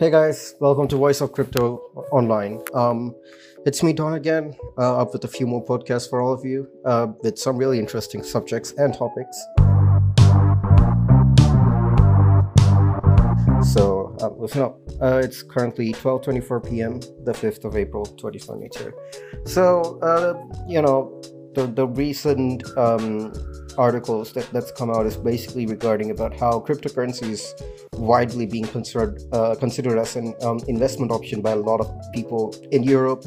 Hey guys, welcome to Voice of Crypto Online. Um, it's me, Don, again, uh, up with a few more podcasts for all of you uh, with some really interesting subjects and topics. So, uh, listen up. Uh, it's currently 12:24 p.m., the 5th of April, 2022. So, uh, you know, the the recent um, articles that that's come out is basically regarding about how cryptocurrency is widely being considered uh, considered as an um, investment option by a lot of people in Europe,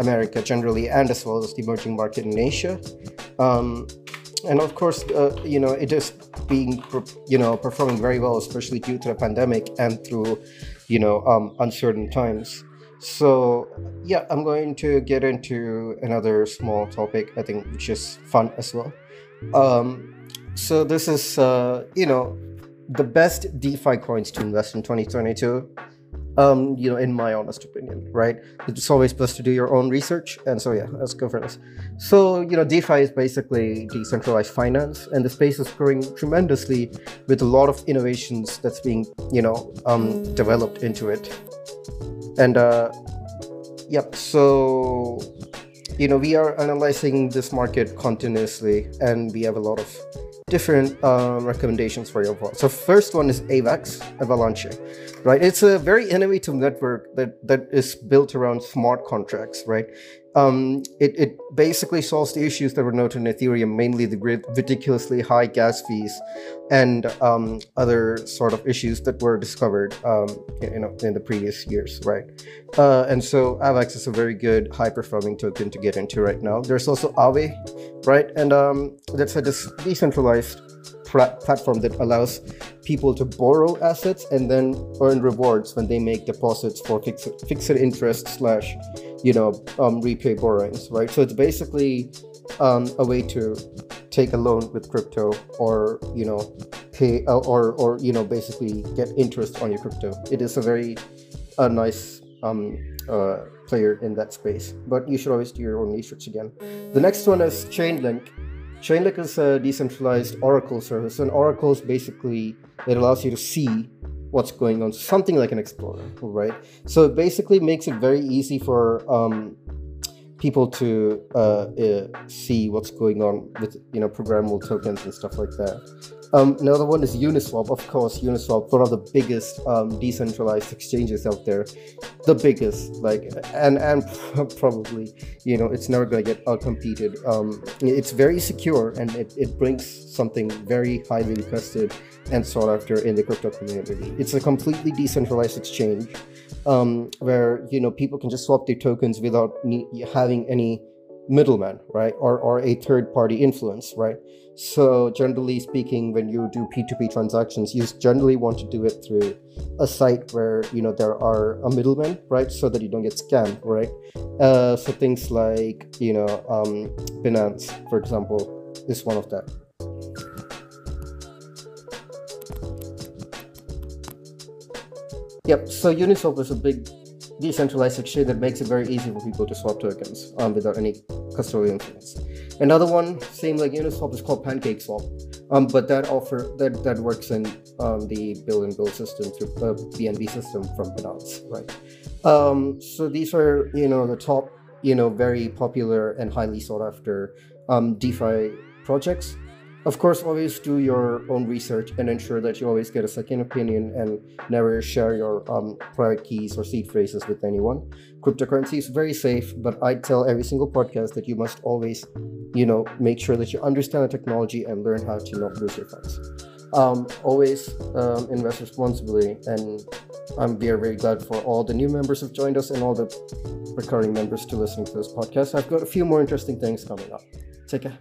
America generally, and as well as the emerging market in Asia. Um, and of course, uh, you know, it is being, you know, performing very well, especially due to the pandemic and through, you know, um, uncertain times. So, yeah, I'm going to get into another small topic, I think, which is fun as well. Um, so, this is, uh, you know, the best DeFi coins to invest in 2022. Um, you know, in my honest opinion, right? It's always best to do your own research. And so, yeah, let's go for this. So, you know, DeFi is basically decentralized finance, and the space is growing tremendously with a lot of innovations that's being, you know, um, developed into it. And uh, yep, so you know we are analyzing this market continuously, and we have a lot of different uh, recommendations for your vault. So first one is AVAX Avalanche, right? It's a very innovative network that that is built around smart contracts, right? Um, it, it basically solves the issues that were noted in Ethereum, mainly the ridiculously high gas fees and um, other sort of issues that were discovered, um, know, in the previous years, right? Uh, and so AVAX is a very good high-performing token to get into right now. There's also Aave, right? And um, that's a decentralized platform that allows people to borrow assets and then earn rewards when they make deposits for fixed interest slash you know um, repay borrowings right? So it's basically um, a way to take a loan with crypto or you know pay uh, or or you know basically get interest on your crypto. It is a very a nice um, uh, player in that space but you should always do your own research again. The next one is chainlink. Chainlink is a decentralized oracle service and oracle is basically it allows you to see what's going on. Something like an explorer, right? So it basically makes it very easy for um, people to uh, uh, see what's going on with you know programmable tokens and stuff like that. Um, another one is Uniswap. Of course, Uniswap, one of the biggest um, decentralized exchanges out there, the biggest. Like, and and probably, you know, it's never going to get outcompeted. Um, it's very secure and it, it brings something very highly requested and sought after in the crypto community. It's a completely decentralized exchange um, where you know people can just swap their tokens without having any middleman, right, or or a third party influence, right. So generally speaking, when you do P2P transactions, you generally want to do it through a site where you know there are a middleman, right, so that you don't get scammed, right. Uh, so things like you know um, Binance, for example, is one of that. Yep. So Uniswap is a big decentralized exchange that makes it very easy for people to swap tokens um, without any custodial fees. Another one, same like Uniswap, is called PancakeSwap, um, but that offer that that works in um, the bill and bill system through uh, BNB system from Binance, right? Um, so these are you know the top you know very popular and highly sought after um, DeFi projects of course, always do your own research and ensure that you always get a second opinion and never share your um, private keys or seed phrases with anyone. Cryptocurrency is very safe, but I tell every single podcast that you must always, you know, make sure that you understand the technology and learn how to not lose your funds. Um, always um, invest responsibly, and I'm very, very glad for all the new members who've joined us and all the recurring members to listening to this podcast. I've got a few more interesting things coming up. Take care.